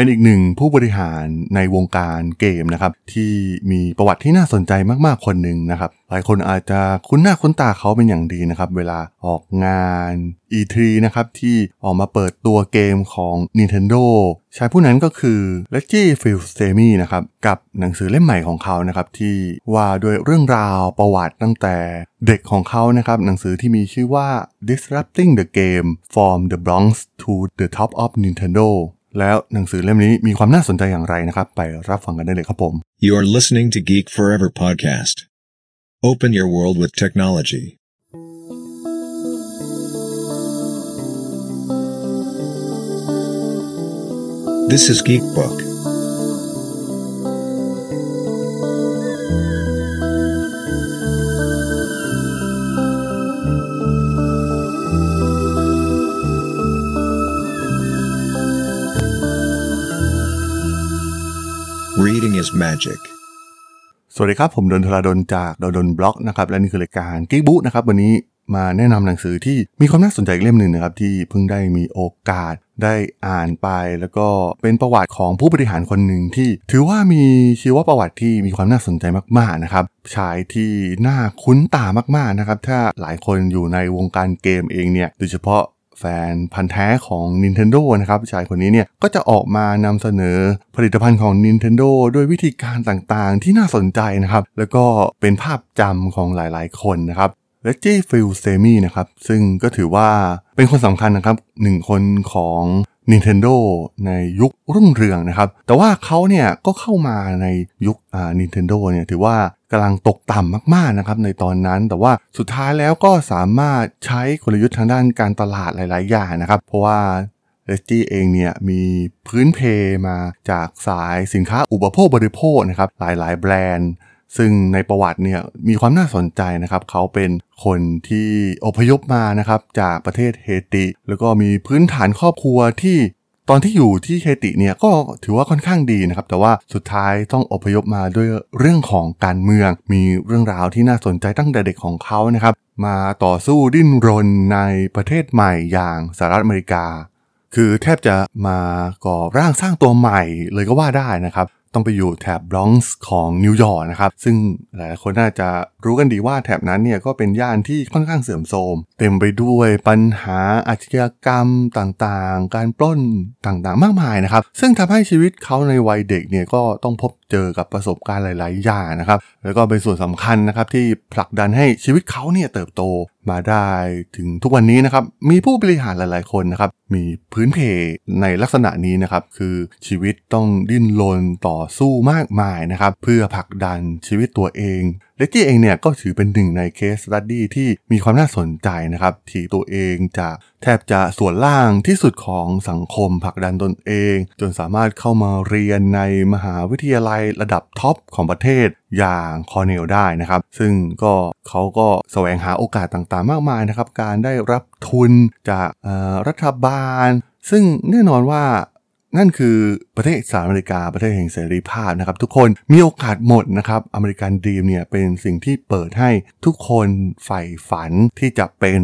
เป็นอีกหนึ่งผู้บริหารในวงการเกมนะครับที่มีประวัติที่น่าสนใจมากๆคนหนึ่งนะครับหลายคนอาจจะคุ้นหน้าคุ้นตาเขาเป็นอย่างดีนะครับ เวลาออกงาน E3 นะครับที่ออกมาเปิดตัวเกมของ Nintendo ชายผู้นั้นก็คือ Reggie f i l s t e m y นะครับกับหนังสือเล่มใหม่ของเขานะครับที่ว่าด้วยเรื่องราวประวัติตั้งแต่เด็กของเขานะครับหนังสือที่มีชื่อว่า Disrupting the Game from the Bronx to the Top of Nintendo แล้วหนังสือเล่มนี้มีความน่าสนใจอย่างไรนะครับ ไปรับฟังกันได้เลยครับผม You are listening to Geek Forever podcast. Open your world with technology. This is Geek Book. Magic. สวัสดีครับ ผมดนทราดนจากดนบล็อกนะครับ และนี่คือรายการกิ๊กบุ๊นะครับ วันนี้มาแนะนำหนังสือที่มีความน่าสนใจอีกเล่มหนึ่งนะครับ ที่เพิ่งได้มีโอกาสได้อ่านไป แล้วก็เป็นประวัติของผู้บริหารคนหนึ่งที่ ถือว่ามีชีวประวัติที่มีความน่าสนใจมากๆนะครับชายที่น่าคุ้นตามากๆนะครับ ถ้าหลายคนอยู่ในวงการเกมเองเนี่ยโดยเฉพาะ แฟนพันธ์แท้ของ Nintendo นะครับชายคนนี้เนี่ยก็จะออกมานำเสนอผลิตภัณฑ์ของ Nintendo ด้วยวิธีการต่างๆ ที่น่าสนใจนะครับ แล้วก็เป็นภาพจำของหลายๆ คนนะครับและจี้ฟิลเซมี่นะครับ ซึ่งก็ถือว่าเป็นคนสำคัญนะครับหนึ่งคนของ Nintendo ในยุครุ่งเรืองนะครับ แต่ว่าเขาเนี่ยก็เข้ามาในยุคอ่า Nintendo เนี่ยถือว่ากำลังตกต่ำมากๆนะครับในตอนนั้นแต่ว่าสุดท้ายแล้วก็สามารถใช้กลยุทธ์ทางด้านการตลาดหลาย ๆ อย่างนะครับ เพราะว่าเลสตี้เองเนี่ยมีพื้นเพมาจากสายสินค้าอุปโภคบริโภคนะครับหลายๆ แบรนด์ ซึ่งในประวัติเนี่ยมีความน่าสนใจนะครับเขาเป็นคนที่อพยพมานะครับจากประเทศเฮติ แล้วก็มีพื้นฐานครอบครัวที่ตอนที่อยู่ที่เฮติเนี่ยก็ถือว่าค่อนข้างดีนะครับ แต่ว่าสุดท้ายต้องอพยพมาด้วยเรื่องของการเมือง มีเรื่องราวที่น่าสนใจตั้งแต่เด็กของเขานะครับ มาต่อสู้ดิ้นรนในประเทศใหม่อย่างสหรัฐอเมริกา คือแทบจะมาก่อร่างสร้างตัวใหม่เลยก็ว่าได้นะครับ ต้องไปอยู่แถบบรอนซ์ของนิวยอร์กนะครับ ซึ่งหลายคนน่าจะรู้กันดีว่าแถบนั้นเนี่ยก็เป็นย่านที่ค่อนข้างเสื่อมโทรม เต็มไปด้วยปัญหาอาชญากรรมต่างๆ การปล้นต่างๆ มากมายนะครับ ซึ่งทำให้ชีวิตเขาในวัยเด็กเนี่ยก็ต้องพบเจอกับประสบการณ์หลาย ๆ อย่างนะครับ แล้วก็เป็นส่วนสำคัญนะครับที่ผลักดันให้ชีวิตเขาเนี่ยเติบโตมาได้ถึงทุกวันนี้นะครับ มีผู้บริหารหลาย ๆ คนนะครับ มีพื้นเพในลักษณะนี้นะครับ คือชีวิตต้องดิ้นรนต่อสู้มากมายนะครับ เพื่อผลักดันชีวิตตัวเอง เลกกี้เองเนี่ยก็ถือเป็นหนึ่งในเคสตัดดี้ที่มีความน่าสนใจนะครับที่ตัวเองจะแทบจะส่วนล่างที่สุดของสังคมผลักดันตนเอง จนสามารถเข้ามาเรียนในมหาวิทยาลัยระดับ top ของประเทศอย่างคอเนลได้นะครับ ซึ่งก็เขาก็แสวงหาโอกาสต่างๆ มากมายนะครับ การได้รับทุนจากรัฐบาล ซึ่งแน่นอนว่า นั่นคือประเทศสหรัฐอเมริกาประเทศแห่งเสรีภาพนะครับ ทุกคนมีโอกาสหมดนะครับ American Dream เนี่ยเป็นสิ่งที่เปิดให้ทุกคนใฝ่ฝันที่จะเป็น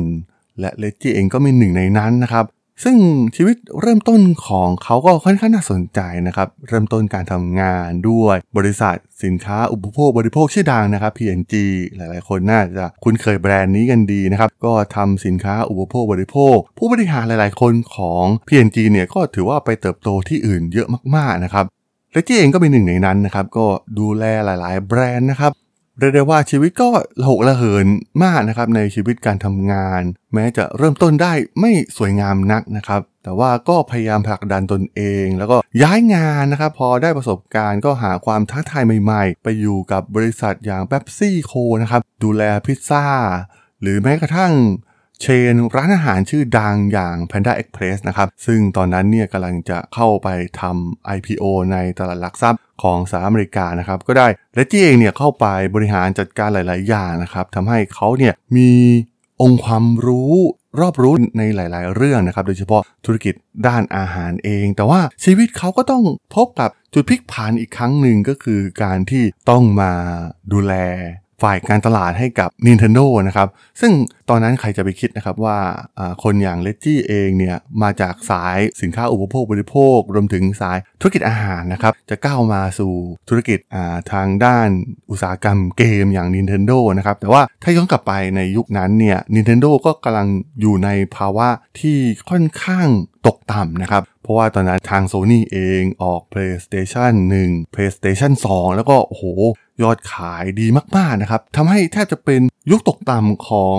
และ Reggie เองก็มีหนึ่งในนั้นนะครับ ซึ่งชีวิตเริ่มต้นของเขาก็ค่อนข้างน่าสนใจนะครับ เริ่มต้นการทำงานด้วยบริษัทสินค้าอุปโภคบริโภคชื่อดังนะครับ P&G หลายๆ คนน่าจะคุ้นเคยแบรนด์นี้กันดีนะครับ ก็ทำสินค้าอุปโภคบริโภค ผู้บริหารหลายๆ คนของ P&G เนี่ยก็ถือว่าไปเติบโตที่อื่นเยอะมากๆนะครับและจี้เองก็เป็นหนึ่งในนั้นนะครับ ก็ดูแลหลาย ๆ แบรนด์นะครับ เรียกได้ว่าชีวิตก็ระหกระเหินมากนะครับในชีวิตการทำงาน แม้จะเริ่มต้นได้ไม่สวยงามนักนะครับ แต่ว่าก็พยายามผลักดันตนเอง แล้วก็ย้ายงานนะครับ พอได้ประสบการณ์ก็หาความท้าทายใหม่ๆ ไปอยู่กับบริษัทอย่างเบซี่โคนะครับ ดูแลพิซซ่า หรือแม้กระทั่ง เชนร้านอาหารชื่อดังอย่าง Panda Express นะครับ ซึ่งตอนนั้นเนี่ยกำลังจะเข้าไปทำ IPO ในตลาดหลักทรัพย์ของสหรัฐอเมริกานะครับ ก็ได้และจี้เองเนี่ยเข้าไปบริหารจัดการหลาย ๆ อย่างนะครับทำให้เขาเนี่ยมีองค์ความรู้รอบรู้ในหลาย ๆ เรื่องนะครับ โดยเฉพาะธุรกิจด้านอาหารเอง แต่ว่าชีวิตเขาก็ต้องพบกับจุดพลิกผันอีกครั้งหนึ่งก็คือการที่ต้องมาดูแล ฝ่ายการตลาดให้กับ Nintendo นะครับ ซึ่งตอนนั้นใครจะไปคิดนะครับว่าคนอย่างเลจี้เองเนี่ยมาจากสายสินค้าอุปโภคบริโภค รวมถึงสายธุรกิจอาหารนะครับ จะก้าวมาสู่ธุรกิจทางด้านอุตสาหกรรมเกมอย่าง Nintendo นะครับ แต่ว่าถ้าย้อนกลับไปในยุคนั้นเนี่ย Nintendo ก็กำลังอยู่ในภาวะที่ค่อนข้างตกต่ำนะครับ เพราะว่าตอนนั้นทาง Sony เองออก PlayStation 1 PlayStation 2 แล้วก็โอ้โหยอดขายดีมากๆนะครับทำให้แทบจะเป็นยุคตกต่ำของ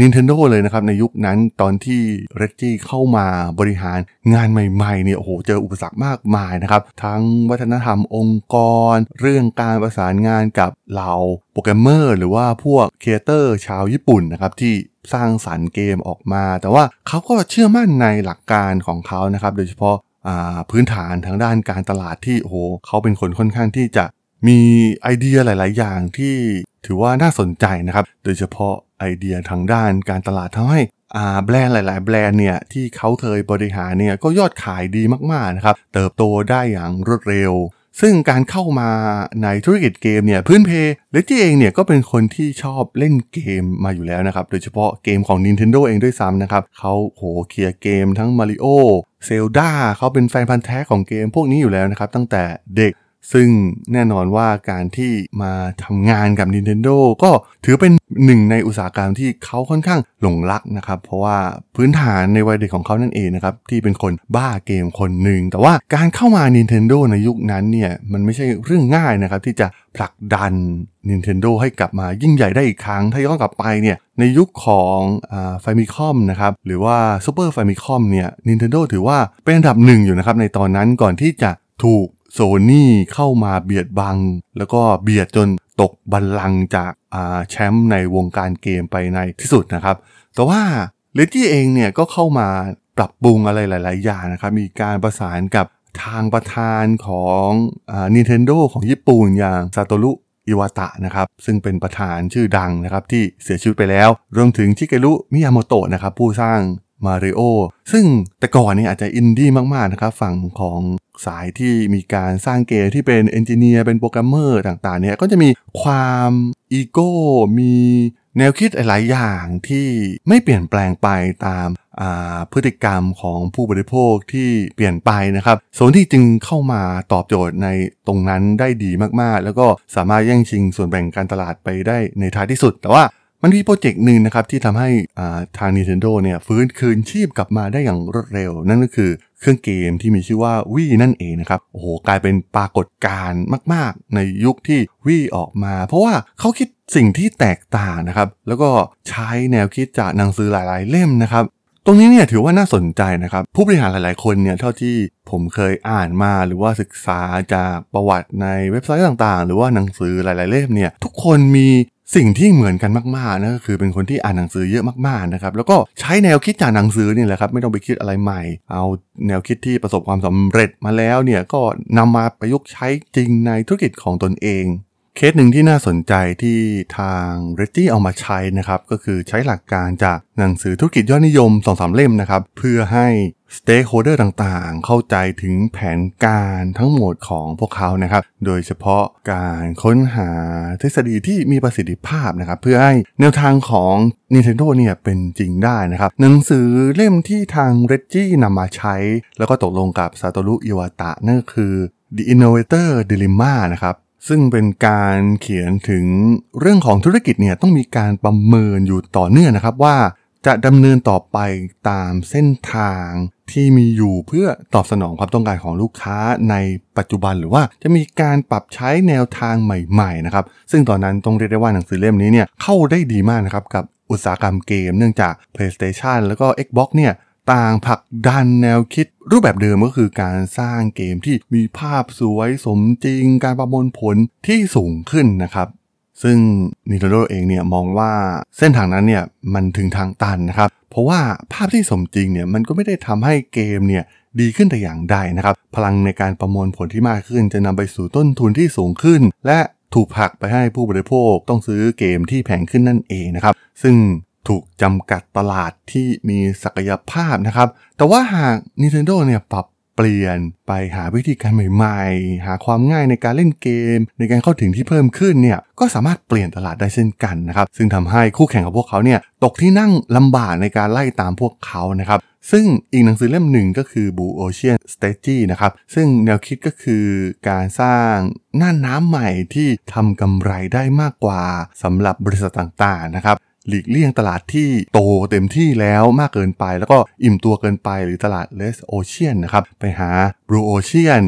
นินเทนโดเลยนะครับ ในยุคนั้นตอนที่เรจจี้เข้ามาบริหารงานใหม่ๆเนี่ยโอ้โหเจออุปสรรคมากมายนะครับ ทั้งวัฒนธรรมองค์กร เรื่องการประสานงานกับเหล่าโปรแกรมเมอร์ หรือว่าพวก creator ชาวญี่ปุ่นนะครับที่สร้างสรรค์เกมออกมา แต่ว่าเขาก็เชื่อมั่นในหลักการของเขานะครับ โดยเฉพาะพื้นฐานทางด้านการตลาดที่โอ้โหเขาเป็นคนค่อนข้างที่จะ มีไอเดียหลาย ๆ อย่างที่ถือว่าน่าสนใจนะครับ โดยเฉพาะไอเดียทางด้านการตลาดทำให้แบรนด์หลาย ๆ แบรนด์เนี่ยที่เขาเคยบริหารเนี่ยก็ยอดขายดีมาก ๆ นะครับ เติบโตได้อย่างรวดเร็ว ซึ่งการเข้ามาในธุรกิจเกมเนี่ยพื้นเพเลจี้เองเนี่ยก็เป็นคนที่ชอบเล่นเกมมาอยู่แล้วนะครับ โดยเฉพาะเกมของ Nintendo เองด้วยซ้ำนะครับเขาโหเคลียร์เกมทั้ง Mario เซลดาเขาเป็นแฟนพันธ์แท้ของเกมพวกนี้อยู่แล้วนะครับ ตั้งแต่เด็ก ซึ่งแน่นอนว่าการที่มาทำงานกับ Nintendo ก็ถือเป็นหนึ่งในอุตสาหกรรมที่เขาค่อนข้างหลงรักนะครับ เพราะว่าพื้นฐานในวัยเด็กของเขานั่นเองนะครับ ที่เป็นคนบ้าเกมคนหนึ่ง แต่ว่าการเข้ามา Nintendo ในยุคนั้นเนี่ย มันไม่ใช่เรื่องง่ายนะครับ ที่จะผลักดัน Nintendo ให้กลับมายิ่งใหญ่ได้อีกครั้ง ถ้าย้อนกลับไปเนี่ยในยุคของ Famicom นะครับหรือว่า Super Famicom เนี่ย Nintendo ถือว่าเป็นอันดับหนึ่งอยู่นะครับในตอนนั้นก่อนที่จะถูก โซนี่เข้ามาเบียดบัง แล้วก็เบียดจนตกบัลลังจากแชมป์ในวงการเกมไปในที่สุดนะครับ แต่ว่าเลจี้เองเนี่ยก็เข้ามาปรับปรุงอะไรหลาย ๆ อย่างนะครับ มีการประสานกับทางประธานของอ Nintendo ของญี่ปุ่นอย่างซาโตรุอิวาตะนะครับ ซึ่งเป็นประธานชื่อดังนะครับ ที่เสียชีวิตไปแล้ว รวมถึงชิเกรุมิยาโมโตะนะครับ ผู้สร้างมาริโอซึ่งแต่ก่อนนี่อาจจะอินดี้มาก ๆ นะครับ ฝั่งของ สายที่มีการสร้างเกมที่เป็น engineer เป็นโปรแกรมเมอร์ต่างๆเนี่ยก็จะมีความอีโก้มีแนวคิดหลายอย่างที่ไม่เปลี่ยนแปลงไปตามพฤติกรรมของผู้บริโภคที่เปลี่ยนไปนะครับโซนที่จึงเข้ามาตอบโจทย์ในตรงนั้นได้ดีมากๆ แล้วก็สามารถแย่งชิงส่วนแบ่งการตลาดไปได้ในท้ายที่สุด แต่ว่ามันมีโปรเจกต์หนึ่งนะครับที่ทำให้ทาง Nintendo เนี่ยฟื้นคืนชีพกลับมาได้อย่างรวดเร็ว นั่นก็คือ เครื่องเกมที่มีชื่อว่าวีนั่นเองนะครับ โอ้โห กลายเป็นปรากฏการณ์มาก ๆ ในยุคที่วีออกมา เพราะว่าเขาคิดสิ่งที่แตกต่างนะครับ แล้วก็ใช้แนวคิดจากหนังสือหลาย ๆ เล่มนะครับ ตรงนี้เนี่ยถือว่าน่าสนใจนะครับ ผู้บริหารหลาย ๆ คนเนี่ยเท่าที่ผมเคยอ่านมาหรือว่าศึกษาจากประวัติในเว็บไซต์ต่าง ๆ หรือว่าหนังสือหลาย ๆ เล่มเนี่ยทุกคนมี สิ่งที่เหมือนกันมากๆนะก็คือเป็นคนที่อ่านหนังสือเยอะมากๆนะครับแล้วก็ใช้แนวคิดจากหนังสือนี่แหละครับไม่ต้องไปคิดอะไรใหม่ เอาแนวคิดที่ประสบความสำเร็จมาแล้วเนี่ยก็นำมาประยุกต์ใช้จริงในธุรกิจของตนเอง เคสหนึ่งที่น่าสนใจที่ทาง Reggie เอามาใช้นะครับก็คือใช้หลักการจากหนังสือธุรกิจยอดนิยมสองสามเล่มนะครับเพื่อให้ stakeholder ต่างๆ เข้าใจถึงแผนการทั้งหมดของพวกเขานะครับ โดยเฉพาะการค้นหาทฤษฎีที่มีประสิทธิภาพนะครับ เพื่อให้แนวทางของ Nintendo เนี่ยเป็นจริงได้นะครับ หนังสือเล่มที่ทางเรจจี้นำมาใช้ แล้วก็ตกลงกับซาโตรุอิวาตะนั่นคือ The Innovator Dilemma นะครับซึ่งเป็นการเขียนถึงเรื่องของธุรกิจเนี่ยต้องมีการประเมินอยู่ต่อเนื่องนะครับว่า จะดำเนินต่อไปตามเส้นทางที่มีอยู่เพื่อตอบสนองความต้องการของลูกค้าในปัจจุบันหรือว่าจะมีการปรับใช้แนวทางใหม่ๆนะครับซึ่งตอนนั้นต้องเรียกได้ว่าหนังสือเล่มนี้เนี่ยเข้าได้ดีมากนะครับกับอุตสาหกรรมเกม เนื่องจาก PlayStation แล้วก็ Xbox เนี่ยต่างผลักดันแนวคิดรูปแบบเดิมก็คือการสร้างเกมที่มีภาพสวยสมจริง การประมวลผลที่สูงขึ้นนะครับ ซึ่ง Nintendo เองเนี่ยมองว่าเส้นทางนั้นเนี่ยมันถึงทางตันนะครับ เพราะว่าภาพที่สมจริงเนี่ยมันก็ไม่ได้ทำให้เกมเนี่ยดีขึ้นแต่อย่างใดนะครับ พลังในการประมวลผลที่มากขึ้น จะนำไปสู่ต้นทุนที่สูงขึ้น และถูกผลักไปให้ผู้บริโภคต้องซื้อเกมที่แพงขึ้นนั่นเองนะครับ ซึ่งถูกจำกัดตลาดที่มีศักยภาพนะครับ แต่ว่าหาก Nintendo เนี่ยปรับ เปลี่ยนไปหาวิธีการใหม่ๆ หาความง่ายในการเล่นเกม ในการเข้าถึงที่เพิ่มขึ้นเนี่ยก็สามารถเปลี่ยนตลาดได้เช่นกันนะครับซึ่งทำให้คู่แข่งของพวกเขาเนี่ยตกที่นั่งลำบากในการไล่ตามพวกเขานะครับซึ่งอีกหนังสือเล่มหนึ่งก็คือ Blue Ocean Strategy นะครับ ซึ่งแนวคิดก็คือการสร้างน่านน้ำใหม่ที่ทำกำไรได้มากกว่าสำหรับบริษัทต่างๆนะครับ หลีกเลี่ยงตลาดที่โตเต็มที่แล้วมากเกินไป แล้วก็อิ่มตัวเกินไปหรือตลาด Less Ocean นนะครับไปหา Blue Ocean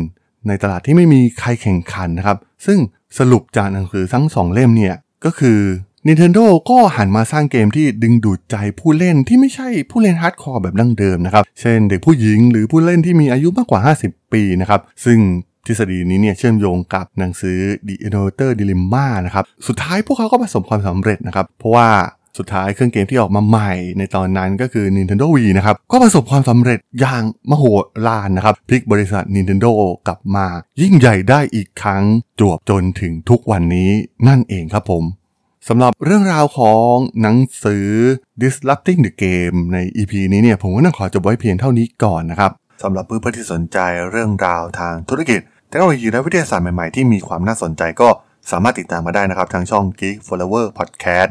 ในตลาดที่ไม่มีใครแข่งขันนะครับ ซึ่งสรุปจากหนังสือทั้งสองเล่มเนี่ยก็คือ Nintendo ก็หันมาสร้างเกมที่ดึงดูดใจผู้เล่นที่ไม่ใช่ผู้เล่น hardcore แบบดั้งเดิมนะครับ เช่นเด็กผู้หญิงหรือผู้เล่นที่มีอายุมากกว่า 50 ปีนะครับ ซึ่งทฤษฎีนี้เนี่ยเชื่อมโยงกับหนังสือ The Innovator Dilemma นะครับ สุดท้ายพวกเขาก็ประสบความสำเร็จนะครับ เพราะว่า สุดท้ายเครื่องเกมที่ออกมาใหม่ในตอนนั้นก็คือ Nintendo Wii นะครับ ก็ประสบความสำเร็จอย่างมโหฬารนะครับพลิกบริษัท Nintendo กลับมา ยิ่งใหญ่ได้อีกครั้งจวบจนถึงทุกวันนี้นั่นเองครับผมสำหรับเรื่องราวของหนังสือ Disrupting the Game ใน EP นี้เนี่ยผมก็ต้องขอจบไว้เพียงเท่านี้ก่อนนะครับสำหรับเพื่อนๆที่สนใจเรื่องราวทางธุรกิจเทคโนโลยีและวิทยาศาสตร์ใหม่ๆที่มีความน่าสนใจก็สามารถติดตามมาได้นะครับทางช่อง Geek Forever Podcast